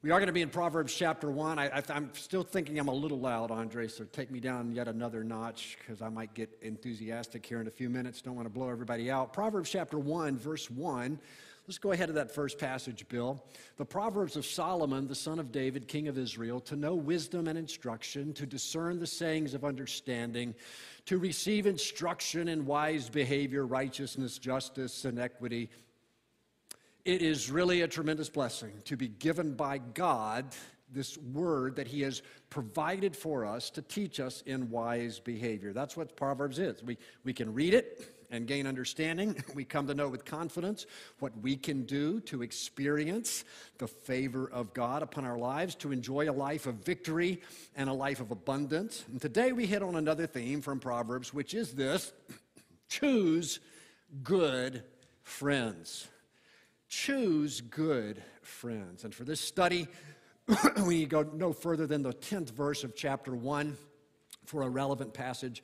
We are going to be in Proverbs chapter 1. I, am still thinking I'm a little loud, Andre, so take me down yet another notch because I might get enthusiastic here in a few minutes. Don't want to blow everybody out. Proverbs chapter 1, verse 1. Let's go ahead to that first passage, Bill. The Proverbs of Solomon, the son of David, king of Israel, to know wisdom and instruction, to discern the sayings of understanding, to receive instruction in wise behavior, righteousness, justice, and equity it is really a tremendous blessing to be given by God this word that He has provided for us to teach us in wise behavior. That's what Proverbs is. We, we can read it and gain understanding. We come to know with confidence what we can do to experience the favor of God upon our lives, to enjoy a life of victory and a life of abundance. And today we hit on another theme from Proverbs, which is this choose good friends. Choose good friends. And for this study, we go no further than the 10th verse of chapter 1 for a relevant passage.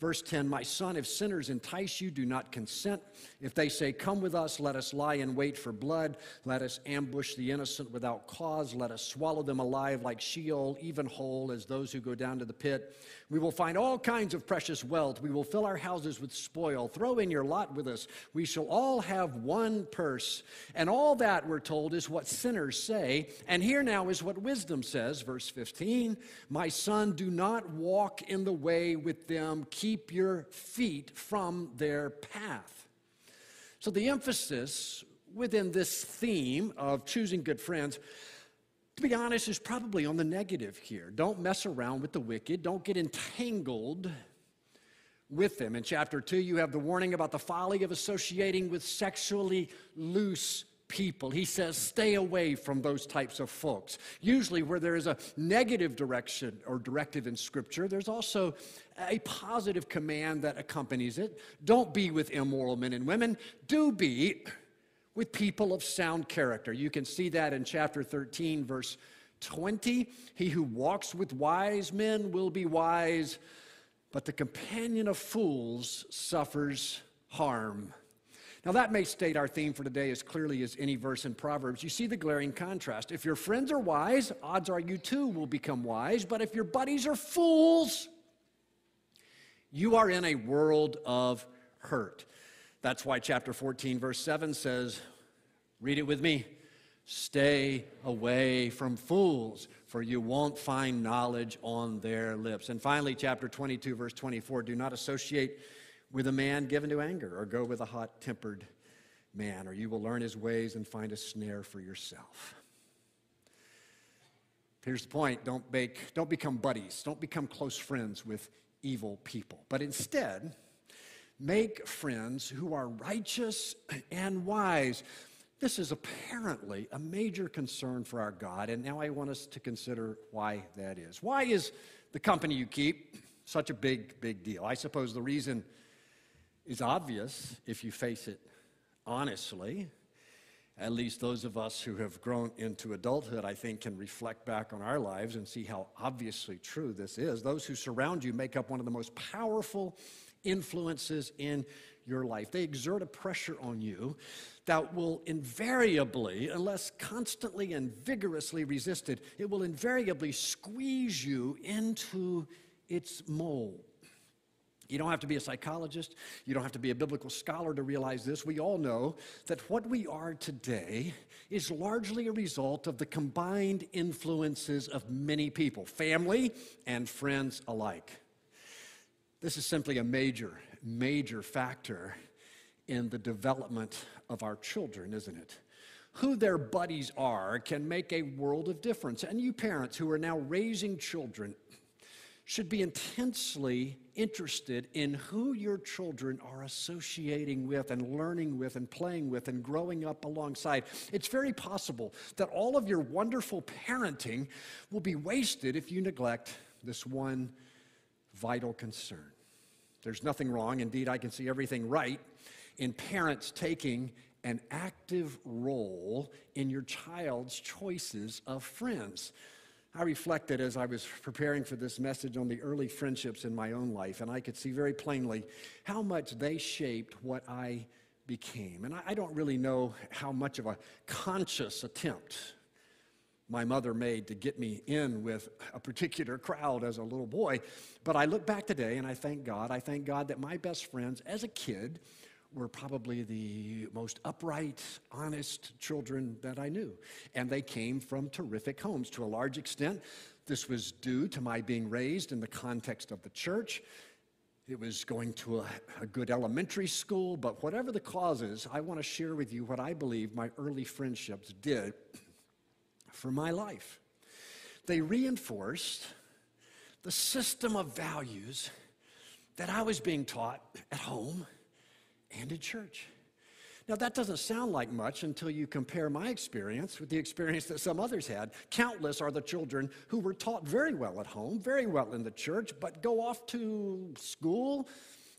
Verse 10 My son, if sinners entice you, do not consent. If they say, Come with us, let us lie in wait for blood. Let us ambush the innocent without cause. Let us swallow them alive like Sheol, even whole as those who go down to the pit. We will find all kinds of precious wealth. We will fill our houses with spoil. Throw in your lot with us. We shall all have one purse. And all that, we're told, is what sinners say. And here now is what wisdom says, verse 15 My son, do not walk in the way with them. Keep your feet from their path. So the emphasis within this theme of choosing good friends to be honest, is probably on the negative here. Don't mess around with the wicked, don't get entangled with them. In chapter 2, you have the warning about the folly of associating with sexually loose people. He says, stay away from those types of folks. Usually, where there is a negative direction or directive in Scripture, there's also a positive command that accompanies it. Don't be with immoral men and women, do be with people of sound character. You can see that in chapter 13, verse 20. He who walks with wise men will be wise, but the companion of fools suffers harm. Now, that may state our theme for today as clearly as any verse in Proverbs. You see the glaring contrast. If your friends are wise, odds are you too will become wise. But if your buddies are fools, you are in a world of hurt. That's why chapter 14, verse 7 says, read it with me stay away from fools, for you won't find knowledge on their lips. And finally, chapter 22, verse 24 do not associate with a man given to anger, or go with a hot tempered man, or you will learn his ways and find a snare for yourself. Here's the point don't, make, don't become buddies, don't become close friends with evil people, but instead, Make friends who are righteous and wise. This is apparently a major concern for our God, and now I want us to consider why that is. Why is the company you keep such a big, big deal? I suppose the reason is obvious if you face it honestly. At least those of us who have grown into adulthood, I think, can reflect back on our lives and see how obviously true this is. Those who surround you make up one of the most powerful influences in your life. They exert a pressure on you that will invariably, unless constantly and vigorously resisted, it will invariably squeeze you into its mold. You don't have to be a psychologist. You don't have to be a biblical scholar to realize this. We all know that what we are today is largely a result of the combined influences of many people, family and friends alike. This is simply a major, major factor in the development of our children, isn't it? Who their buddies are can make a world of difference. And you parents who are now raising children should be intensely interested in who your children are associating with and learning with and playing with and growing up alongside. It's very possible that all of your wonderful parenting will be wasted if you neglect this one vital concern. There's nothing wrong, indeed, I can see everything right in parents taking an active role in your child's choices of friends. I reflected as I was preparing for this message on the early friendships in my own life, and I could see very plainly how much they shaped what I became. And I don't really know how much of a conscious attempt my mother made to get me in with a particular crowd as a little boy. But I look back today and I thank God. I thank God that my best friends as a kid were probably the most upright, honest children that I knew. And they came from terrific homes to a large extent. This was due to my being raised in the context of the church. It was going to a, a, good elementary school, but whatever the cause is, I want to share with you what I believe my early friendships did for my life. They reinforced the system of values that I was being taught at home and in church. Now, that doesn't sound like much until you compare my experience with the experience that some others had. Countless are the children who were taught very well at home, very well in the church, but go off to school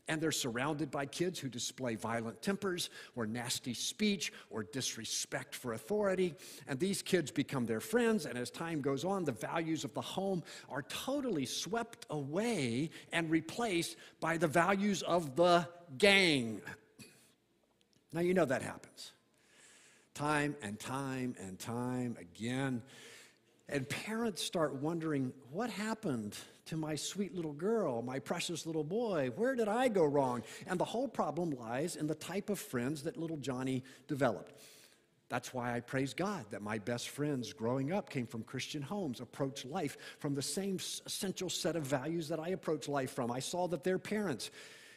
and they're surrounded by kids who display violent tempers or nasty speech or disrespect for authority. And these kids become their friends, and as time goes on, the values of the home are totally swept away and replaced by the values of the gang. Now, you know that happens time and time and time again. And parents start wondering what happened to my sweet little girl, my precious little boy? Where did I go wrong? And the whole problem lies in the type of friends that little Johnny developed. That's why I praise God that my best friends growing up came from Christian homes, approached life from the same essential set of values that I approach life from. I saw that their parents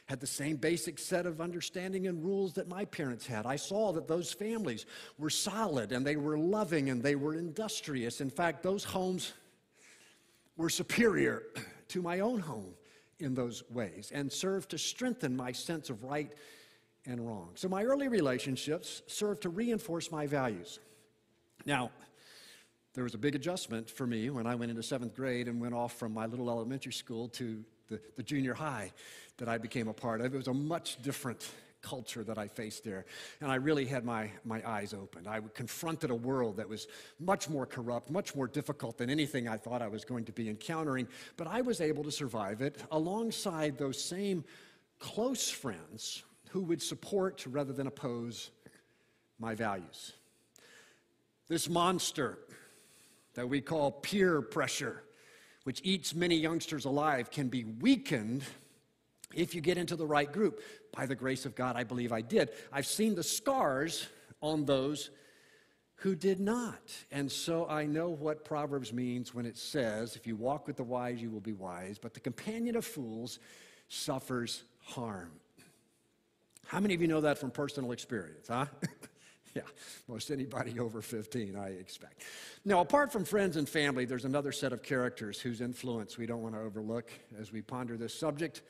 had the same basic set of understanding and rules that my parents had. I saw that those families were solid and they were loving and they were industrious. In fact, those homes were superior to my own home in those ways and served to strengthen my sense of right and wrong. So my early relationships served to reinforce my values. Now, there was a big adjustment for me when I went into seventh grade and went off from my little elementary school to the, the junior high that I became a part of. It was a much different culture that I faced there. And I really had my, my eyes opened. I confronted a world that was much more corrupt, much more difficult than anything I thought I was going to be encountering. But I was able to survive it alongside those same close friends who would support rather than oppose my values. This monster that we call peer pressure which eats many youngsters alive, can be weakened if you get into the right group. By the grace of God, I believe I did. I've seen the scars on those who did not. And so I know what Proverbs means when it says, if you walk with the wise, you will be wise, but the companion of fools suffers harm. How many of you know that from personal experience, huh? Yeah, most anybody over 15, I expect. Now, apart from friends and family, there's another set of characters whose influence we don't want to overlook as we ponder this subject.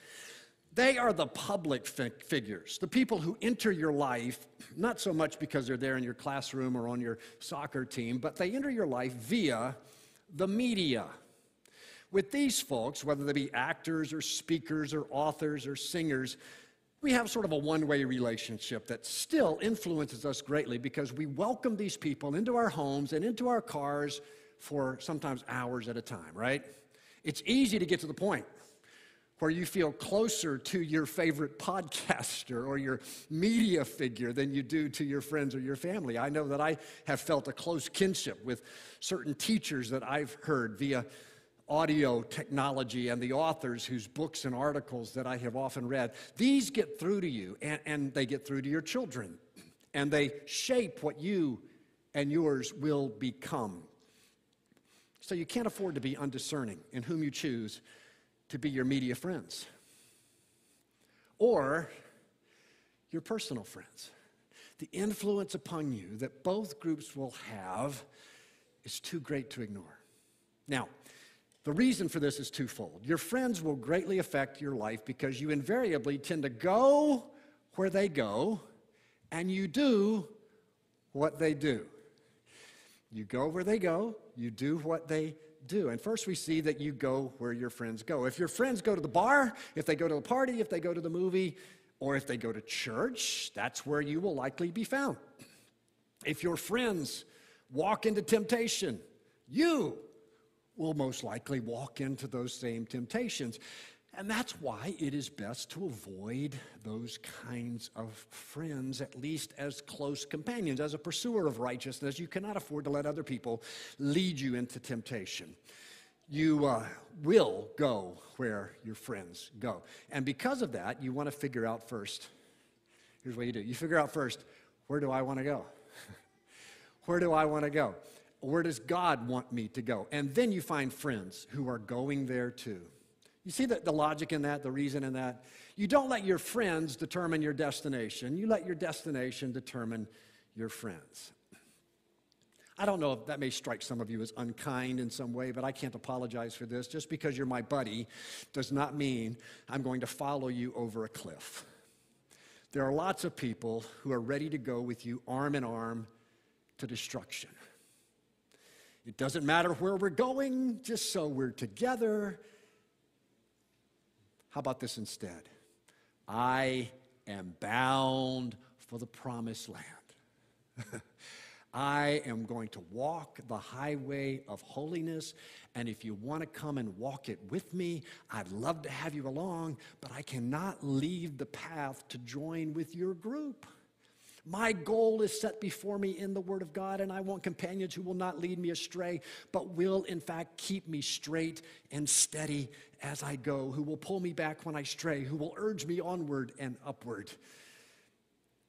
They are the public fi- figures, the people who enter your life, not so much because they're there in your classroom or on your soccer team, but they enter your life via the media. With these folks, whether they be actors or speakers or authors or singers, we have sort of a one way relationship that still influences us greatly because we welcome these people into our homes and into our cars for sometimes hours at a time, right? It's easy to get to the point where you feel closer to your favorite podcaster or your media figure than you do to your friends or your family. I know that I have felt a close kinship with certain teachers that I've heard via audio technology and the authors whose books and articles that I have often read, these get through to you and, and they get through to your children and they shape what you and yours will become. So you can't afford to be undiscerning in whom you choose to be your media friends or your personal friends. The influence upon you that both groups will have is too great to ignore. Now, the reason for this is twofold. Your friends will greatly affect your life because you invariably tend to go where they go and you do what they do. You go where they go, you do what they do. And first, we see that you go where your friends go. If your friends go to the bar, if they go to a party, if they go to the movie, or if they go to church, that's where you will likely be found. If your friends walk into temptation, you will most likely walk into those same temptations. And that's why it is best to avoid those kinds of friends, at least as close companions. As a pursuer of righteousness, you cannot afford to let other people lead you into temptation. You uh, will go where your friends go. And because of that, you want to figure out first here's what you do you figure out first where do I want to go? where do I want to go? Where does God want me to go? And then you find friends who are going there too. You see the, the logic in that, the reason in that? You don't let your friends determine your destination, you let your destination determine your friends. I don't know if that may strike some of you as unkind in some way, but I can't apologize for this. Just because you're my buddy does not mean I'm going to follow you over a cliff. There are lots of people who are ready to go with you arm in arm to destruction. It doesn't matter where we're going, just so we're together how about this instead? I am bound for the promised land. I am going to walk the highway of holiness. And if you want to come and walk it with me, I'd love to have you along, but I cannot leave the path to join with your group. My goal is set before me in the Word of God, and I want companions who will not lead me astray, but will, in fact, keep me straight and steady as I go, who will pull me back when I stray, who will urge me onward and upward.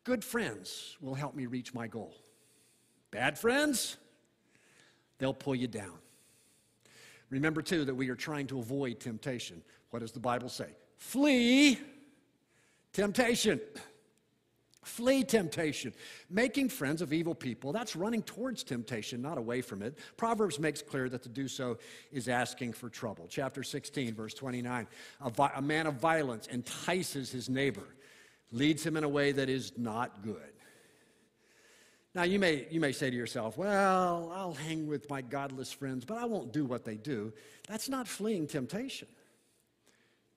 Good friends will help me reach my goal. Bad friends, they'll pull you down. Remember, too, that we are trying to avoid temptation. What does the Bible say? Flee temptation. Flee temptation. Making friends of evil people, that's running towards temptation, not away from it. Proverbs makes clear that to do so is asking for trouble. Chapter 16, verse 29. A, vi- a man of violence entices his neighbor, leads him in a way that is not good. Now, you may, you may say to yourself, well, I'll hang with my godless friends, but I won't do what they do. That's not fleeing temptation.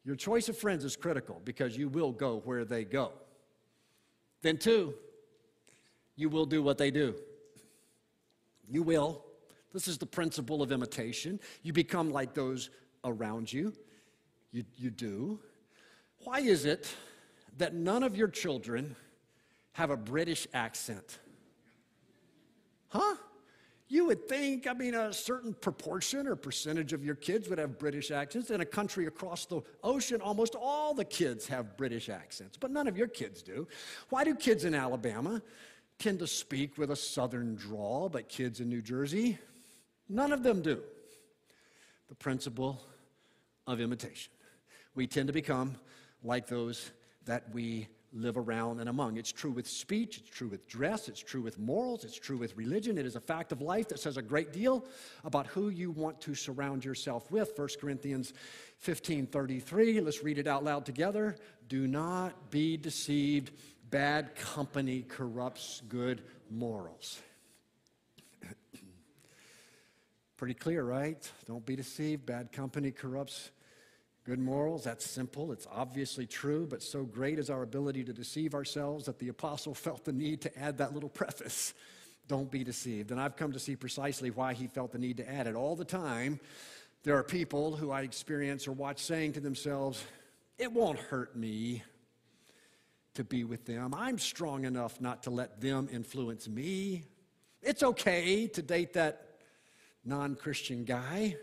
Your choice of friends is critical because you will go where they go. Then, two, you will do what they do. You will. This is the principle of imitation. You become like those around you. You, you do. Why is it that none of your children have a British accent? Huh? You would think, I mean, a certain proportion or percentage of your kids would have British accents. In a country across the ocean, almost all the kids have British accents, but none of your kids do. Why do kids in Alabama tend to speak with a southern drawl, but kids in New Jersey, none of them do? The principle of imitation. We tend to become like those that we live around and among. It's true with speech, it's true with dress, it's true with morals, it's true with religion. It is a fact of life that says a great deal about who you want to surround yourself with. 1 Corinthians 15 33. Let's read it out loud together. Do not be deceived. Bad company corrupts good morals. Pretty clear, right? Don't be deceived. Bad company corrupts Good morals, that's simple. It's obviously true, but so great is our ability to deceive ourselves that the apostle felt the need to add that little preface. Don't be deceived. And I've come to see precisely why he felt the need to add it. All the time, there are people who I experience or watch saying to themselves, It won't hurt me to be with them. I'm strong enough not to let them influence me. It's okay to date that non Christian guy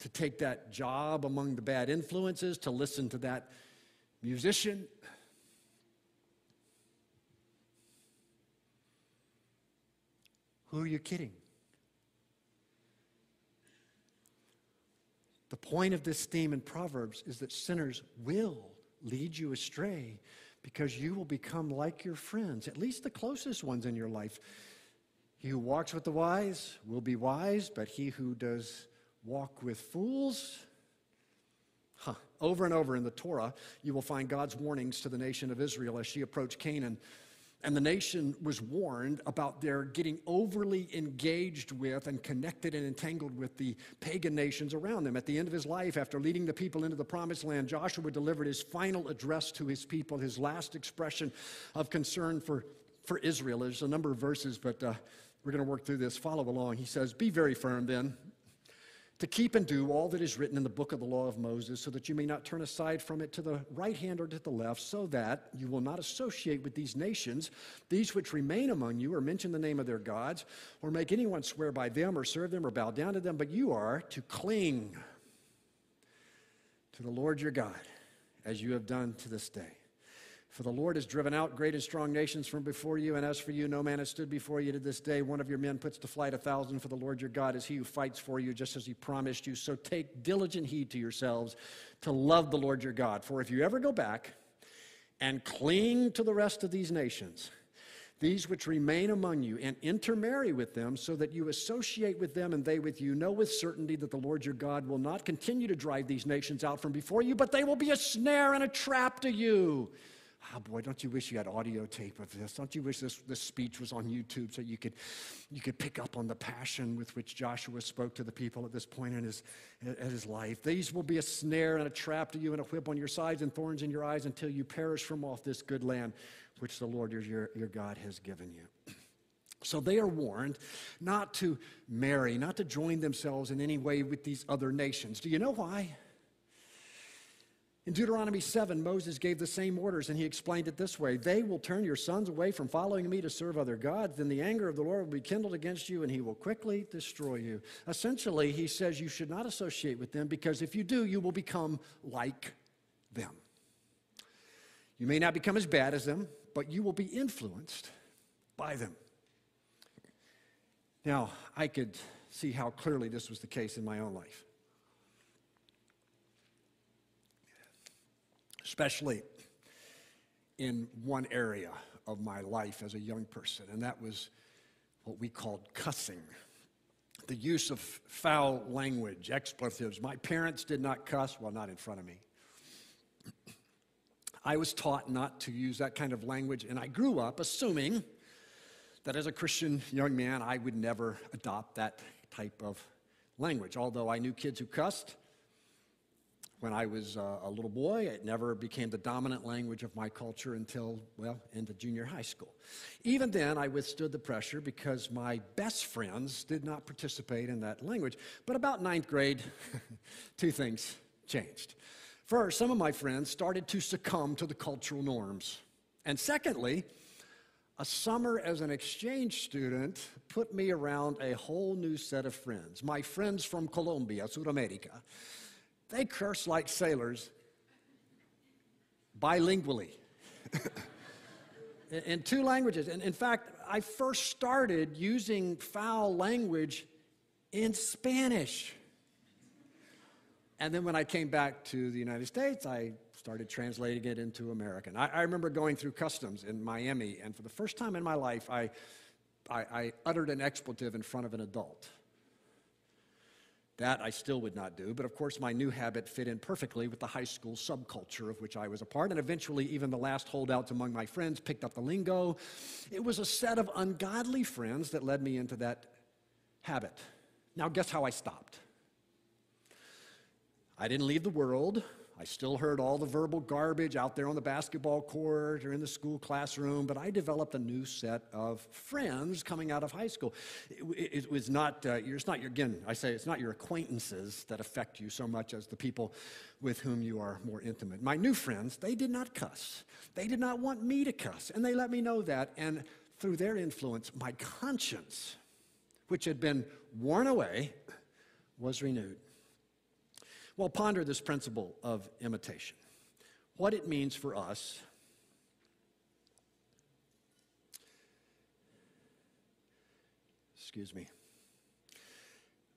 to take that job among the bad influences, to listen to that musician. Who are you kidding? The point of this theme in Proverbs is that sinners will lead you astray because you will become like your friends, at least the closest ones in your life. He who walks with the wise will be wise, but he who does walk with fools. Huh. Over and over in the Torah, you will find God's warnings to the nation of Israel as she approached Canaan. And the nation was warned about their getting overly engaged with and connected and entangled with the pagan nations around them. At the end of his life, after leading the people into the promised land, Joshua delivered his final address to his people, his last expression of concern for, for Israel. There's a number of verses, but uh, we're going to work through this. Follow along. He says, Be very firm then to keep and do all that is written in the book of the law of Moses, so that you may not turn aside from it to the right hand or to the left, so that you will not associate with these nations, these which remain among you, or mention the name of their gods, or make anyone swear by them, or serve them, or bow down to them, but you are to cling to the Lord your God, as you have done to this day. For the Lord has driven out great and strong nations from before you, and as for you, no man has stood before you to this day. One of your men puts to flight a thousand, for the Lord your God is he who fights for you, just as he promised you. So take diligent heed to yourselves to love the Lord your God. For if you ever go back and cling to the rest of these nations, these which remain among you, and intermarry with them, so that you associate with them and they with you, know with certainty that the Lord your God will not continue to drive these nations out from before you, but they will be a snare and a trap to you Oh boy, don't you wish you had audio tape of this? Don't you wish this, this speech was on YouTube so you could, you could pick up on the passion with which Joshua spoke to the people at this point in his, in his life? These will be a snare and a trap to you and a whip on your sides and thorns in your eyes until you perish from off this good land which the Lord your, your, your God has given you. So they are warned not to marry, not to join themselves in any way with these other nations. Do you know why? In Deuteronomy 7, Moses gave the same orders, and he explained it this way They will turn your sons away from following me to serve other gods. Then the anger of the Lord will be kindled against you, and he will quickly destroy you. Essentially, he says you should not associate with them because if you do, you will become like them. You may not become as bad as them, but you will be influenced by them. Now, I could see how clearly this was the case in my own life. Especially in one area of my life as a young person, and that was what we called cussing. The use of foul language, expletives. My parents did not cuss, well, not in front of me. I was taught not to use that kind of language, and I grew up assuming that as a Christian young man, I would never adopt that type of language. Although I knew kids who cussed, when I was uh, a little boy. It never became the dominant language of my culture until, well, into junior high school. Even then, I withstood the pressure because my best friends did not participate in that language. But about ninth grade, two things changed. First, some of my friends started to succumb to the cultural norms. And secondly, a summer as an exchange student put me around a whole new set of friends. My friends from Colombia, Sudamerica they curse like sailors bilingually in two languages. And in fact, I first started using foul language in Spanish. And then when I came back to the United States, I started translating it into American. I, I remember going through customs in Miami, and for the first time in my life, I, I, I uttered an expletive in front of an adult. That I still would not do, but of course, my new habit fit in perfectly with the high school subculture of which I was a part, and eventually, even the last holdouts among my friends picked up the lingo. It was a set of ungodly friends that led me into that habit. Now, guess how I stopped? I didn't leave the world. I still heard all the verbal garbage out there on the basketball court or in the school classroom, but I developed a new set of friends coming out of high school. It, it was not, uh, it's not your, again, I say it's not your acquaintances that affect you so much as the people with whom you are more intimate. My new friends, they did not cuss. They did not want me to cuss, and they let me know that. And through their influence, my conscience, which had been worn away, was renewed. Well, ponder this principle of imitation. What it means for us excuse me.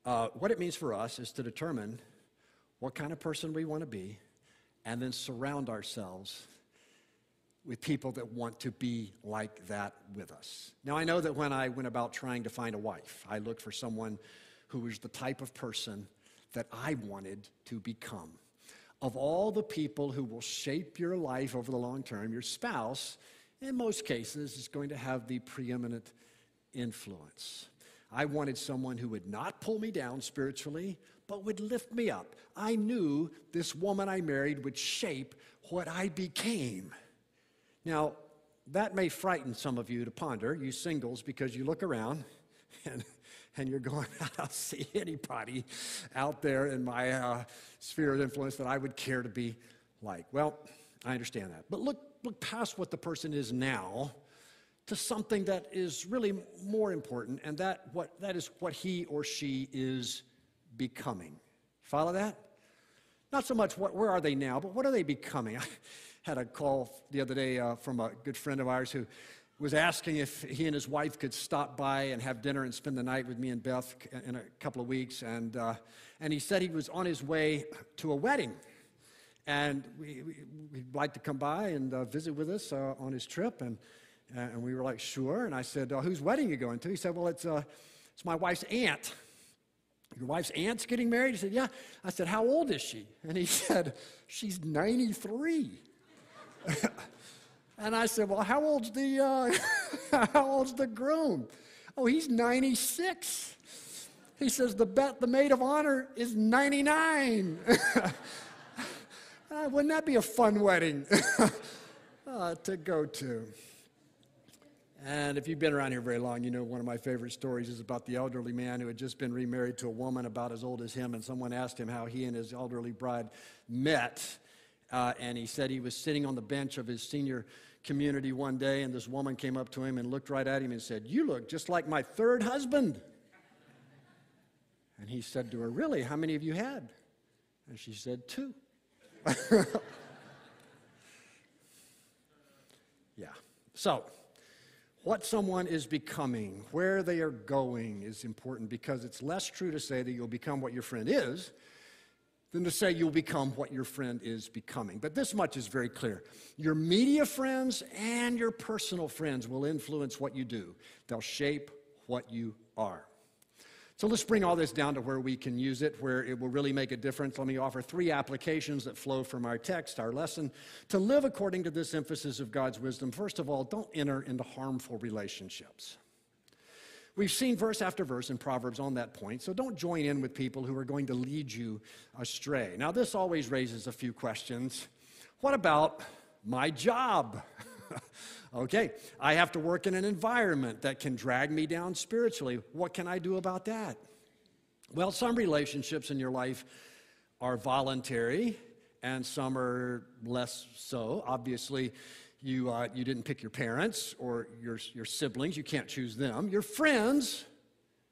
Uh, what it means for us is to determine what kind of person we want to be and then surround ourselves with people that want to be like that with us. Now, I know that when I went about trying to find a wife, I looked for someone who was the type of person that I wanted to become. Of all the people who will shape your life over the long term, your spouse, in most cases, is going to have the preeminent influence. I wanted someone who would not pull me down spiritually, but would lift me up. I knew this woman I married would shape what I became. Now, that may frighten some of you to ponder, you singles, because you look around and and you're going, I don't see anybody out there in my uh, sphere of influence that I would care to be like. Well, I understand that. But look, look past what the person is now to something that is really more important, and that, what, that is what he or she is becoming. Follow that? Not so much what, where are they now, but what are they becoming? I had a call the other day uh, from a good friend of ours who was asking if he and his wife could stop by and have dinner and spend the night with me and Beth in a couple of weeks. And, uh, and he said he was on his way to a wedding. And we, we, would like to come by and uh, visit with us uh, on his trip. And, uh, and we were like, sure. And I said, uh, whose wedding are you going to? He said, well, it's, uh, it's my wife's aunt. Your wife's aunt's getting married? He said, yeah. I said, how old is she? And he said, she's 93. And I said, Well, how old's the, uh, how old's the groom? Oh, he's 96. He says, The bet, the maid of honor is 99. uh, wouldn't that be a fun wedding uh, to go to? And if you've been around here very long, you know one of my favorite stories is about the elderly man who had just been remarried to a woman about as old as him, and someone asked him how he and his elderly bride met. Uh, and he said he was sitting on the bench of his senior community one day, and this woman came up to him and looked right at him and said, You look just like my third husband. And he said to her, Really? How many of you had? And she said, Two. yeah. So, what someone is becoming, where they are going is important because it's less true to say that you'll become what your friend is than to say you'll become what your friend is becoming. But this much is very clear. Your media friends and your personal friends will influence what you do, they'll shape what you are. So let's bring all this down to where we can use it, where it will really make a difference. Let me offer three applications that flow from our text, our lesson, to live according to this emphasis of God's wisdom. First of all, don't enter into harmful relationships. We've seen verse after verse in Proverbs on that point, so don't join in with people who are going to lead you astray. Now, this always raises a few questions. What about my job? okay, I have to work in an environment that can drag me down spiritually. What can I do about that? Well, some relationships in your life are voluntary and some are less so. Obviously, you, uh, you didn't pick your parents or your, your siblings, you can't choose them. Your friends,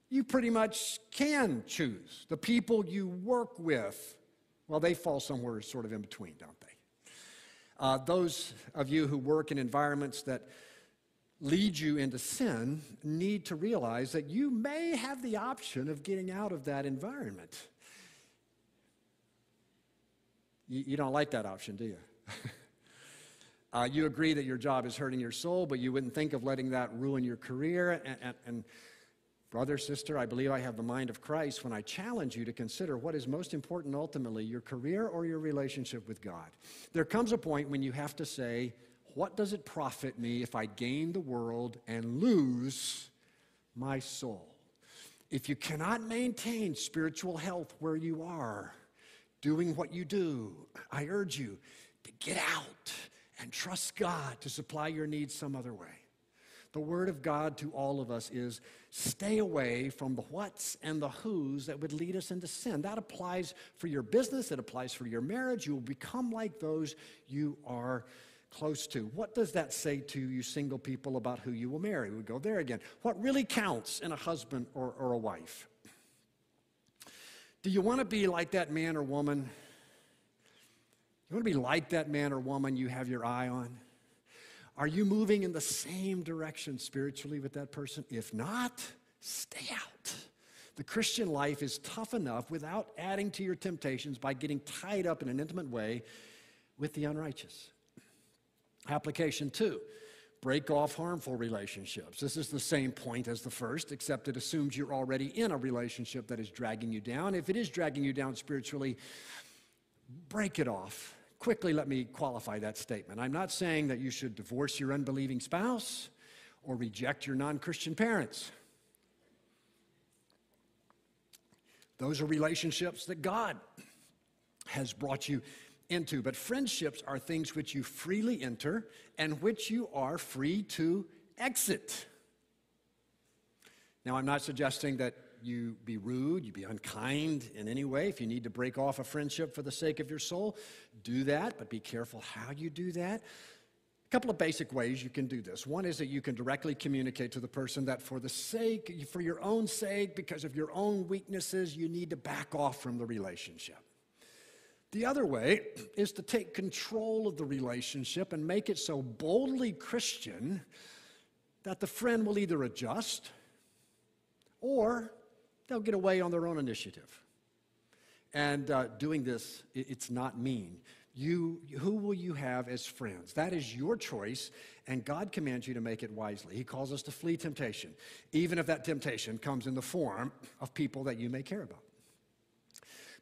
you pretty much can choose. The people you work with, well, they fall somewhere sort of in between, don't they? Uh, those of you who work in environments that lead you into sin need to realize that you may have the option of getting out of that environment. You, you don't like that option, do you? Uh, you agree that your job is hurting your soul, but you wouldn't think of letting that ruin your career. And, and, and, brother, sister, I believe I have the mind of Christ when I challenge you to consider what is most important ultimately, your career or your relationship with God. There comes a point when you have to say, What does it profit me if I gain the world and lose my soul? If you cannot maintain spiritual health where you are, doing what you do, I urge you to get out and trust God to supply your needs some other way. The word of God to all of us is stay away from the whats and the whos that would lead us into sin. That applies for your business, it applies for your marriage. You will become like those you are close to. What does that say to you single people about who you will marry? We go there again. What really counts in a husband or, or a wife? Do you want to be like that man or woman you want to be like that man or woman you have your eye on? Are you moving in the same direction spiritually with that person? If not, stay out. The Christian life is tough enough without adding to your temptations by getting tied up in an intimate way with the unrighteous. Application two break off harmful relationships. This is the same point as the first, except it assumes you're already in a relationship that is dragging you down. If it is dragging you down spiritually, break it off quickly let me qualify that statement. I'm not saying that you should divorce your unbelieving spouse or reject your non Christian parents. Those are relationships that God has brought you into. But friendships are things which you freely enter and which you are free to exit. Now, I'm not suggesting that you be rude, you be unkind in any way. If you need to break off a friendship for the sake of your soul, do that, but be careful how you do that. A couple of basic ways you can do this. One is that you can directly communicate to the person that for the sake, for your own sake, because of your own weaknesses, you need to back off from the relationship. The other way is to take control of the relationship and make it so boldly Christian that the friend will either adjust or they'll get away on their own initiative. And uh, doing this, it's not mean. You, who will you have as friends? That is your choice, and God commands you to make it wisely. He calls us to flee temptation, even if that temptation comes in the form of people that you may care about.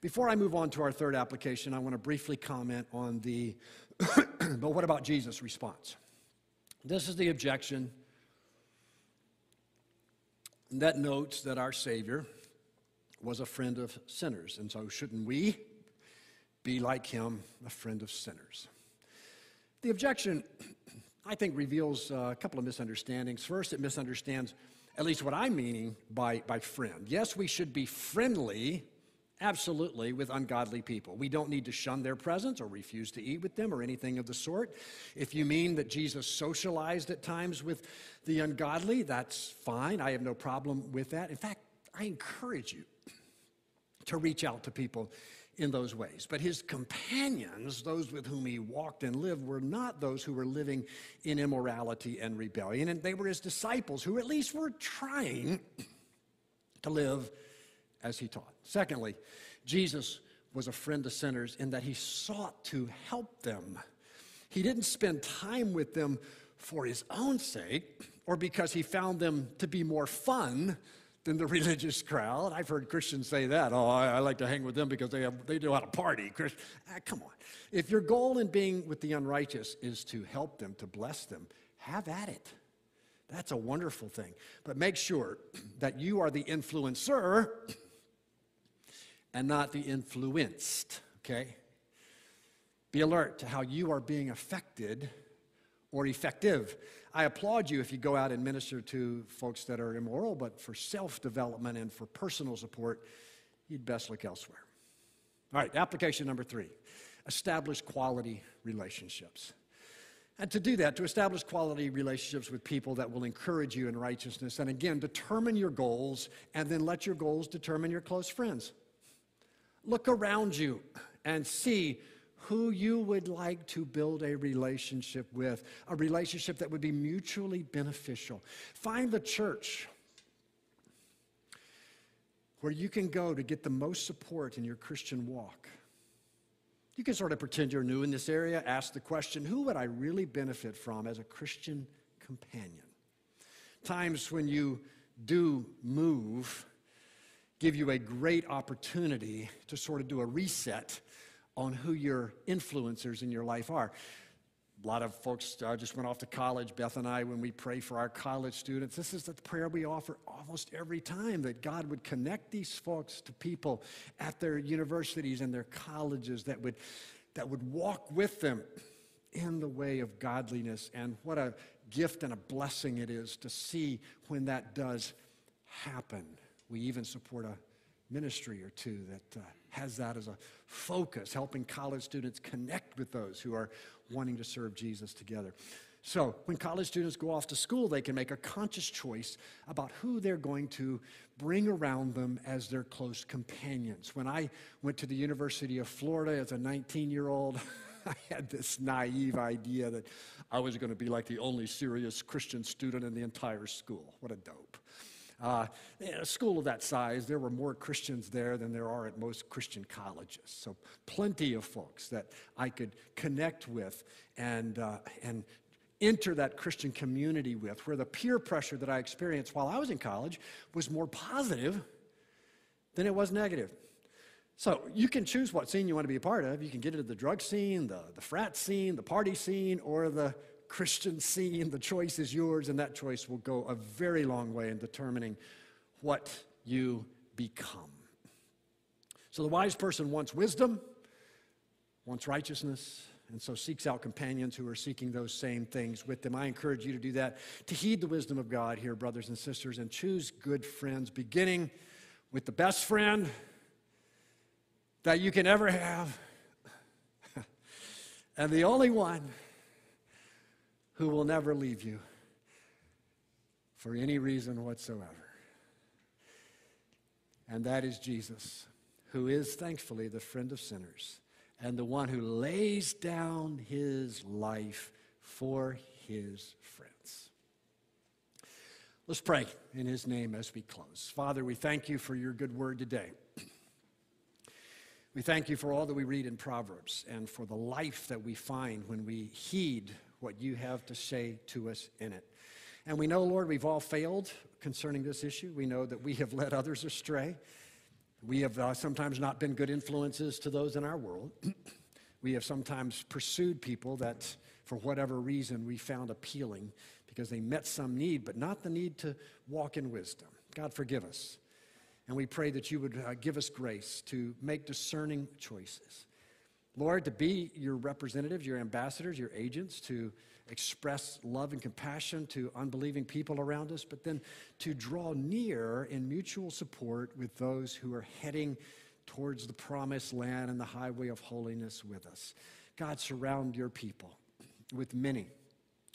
Before I move on to our third application, I want to briefly comment on the, but what about Jesus' response? This is the objection that notes that our Savior was a friend of sinners, and so shouldn't we be like him, a friend of sinners? The objection, I think, reveals a couple of misunderstandings. First, it misunderstands at least what I'm meaning by, by friend. Yes, we should be friendly Absolutely, with ungodly people. We don't need to shun their presence or refuse to eat with them or anything of the sort. If you mean that Jesus socialized at times with the ungodly, that's fine. I have no problem with that. In fact, I encourage you to reach out to people in those ways. But his companions, those with whom he walked and lived, were not those who were living in immorality and rebellion. And they were his disciples who at least were trying to live as he taught. Secondly, Jesus was a friend to sinners in that he sought to help them. He didn't spend time with them for his own sake or because he found them to be more fun than the religious crowd. I've heard Christians say that. Oh, I, I like to hang with them because they, have, they know how to party. Ah, come on. If your goal in being with the unrighteous is to help them, to bless them, have at it. That's a wonderful thing. But make sure that you are the influencer and not the influenced, okay? Be alert to how you are being affected or effective. I applaud you if you go out and minister to folks that are immoral, but for self development and for personal support, you'd best look elsewhere. All right, application number three establish quality relationships. And to do that, to establish quality relationships with people that will encourage you in righteousness, and again, determine your goals, and then let your goals determine your close friends. Look around you and see who you would like to build a relationship with, a relationship that would be mutually beneficial. Find the church where you can go to get the most support in your Christian walk. You can sort of pretend you're new in this area, ask the question who would I really benefit from as a Christian companion? Times when you do move, give you a great opportunity to sort of do a reset on who your influencers in your life are. A lot of folks uh, just went off to college. Beth and I, when we pray for our college students, this is the prayer we offer almost every time that God would connect these folks to people at their universities and their colleges that would, that would walk with them in the way of godliness. And what a gift and a blessing it is to see when that does happen. We even support a ministry or two that uh, has that as a focus, helping college students connect with those who are wanting to serve Jesus together. So, when college students go off to school, they can make a conscious choice about who they're going to bring around them as their close companions. When I went to the University of Florida as a 19 year old, I had this naive idea that I was going to be like the only serious Christian student in the entire school. What a dope. Uh, in a school of that size, there were more Christians there than there are at most Christian colleges. So, plenty of folks that I could connect with and, uh, and enter that Christian community with, where the peer pressure that I experienced while I was in college was more positive than it was negative. So you can choose what scene you want to be a part of. You can get into the drug scene, the, the frat scene, the party scene, or the Christian scene. The choice is yours, and that choice will go a very long way in determining what you become. So the wise person wants wisdom, wants righteousness, and so seeks out companions who are seeking those same things with them. I encourage you to do that, to heed the wisdom of God here, brothers and sisters, and choose good friends, beginning with the best friend that you can ever have, and the only one who will never leave you for any reason whatsoever. And that is Jesus, who is thankfully the friend of sinners and the one who lays down his life for his friends. Let's pray in his name as we close. Father, we thank you for your good word today. We thank you for all that we read in Proverbs and for the life that we find when we heed what you have to say to us in it. And we know, Lord, we've all failed concerning this issue. We know that we have led others astray. We have uh, sometimes not been good influences to those in our world. we have sometimes pursued people that, for whatever reason, we found appealing because they met some need, but not the need to walk in wisdom. God, forgive us. And we pray that you would uh, give us grace to make discerning choices. Lord, to be your representatives, your ambassadors, your agents, to express love and compassion to unbelieving people around us, but then to draw near in mutual support with those who are heading towards the promised land and the highway of holiness with us. God, surround your people with many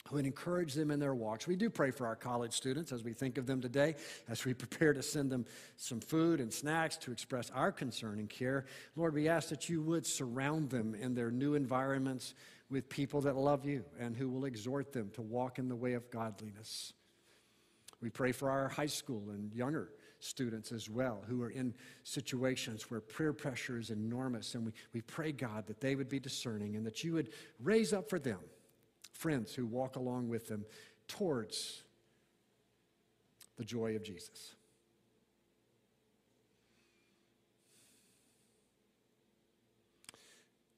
who would encourage them in their walks. We do pray for our college students as we think of them today, as we prepare to send them some food and snacks to express our concern and care. Lord, we ask that you would surround them in their new environments with people that love you and who will exhort them to walk in the way of godliness. We pray for our high school and younger students as well who are in situations where peer pressure is enormous. And we, we pray, God, that they would be discerning and that you would raise up for them friends who walk along with them towards the joy of Jesus.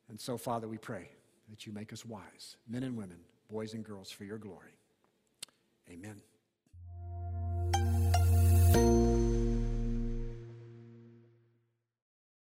And so, Father, we pray that you make us wise, men and women, boys and girls, for your glory. Amen.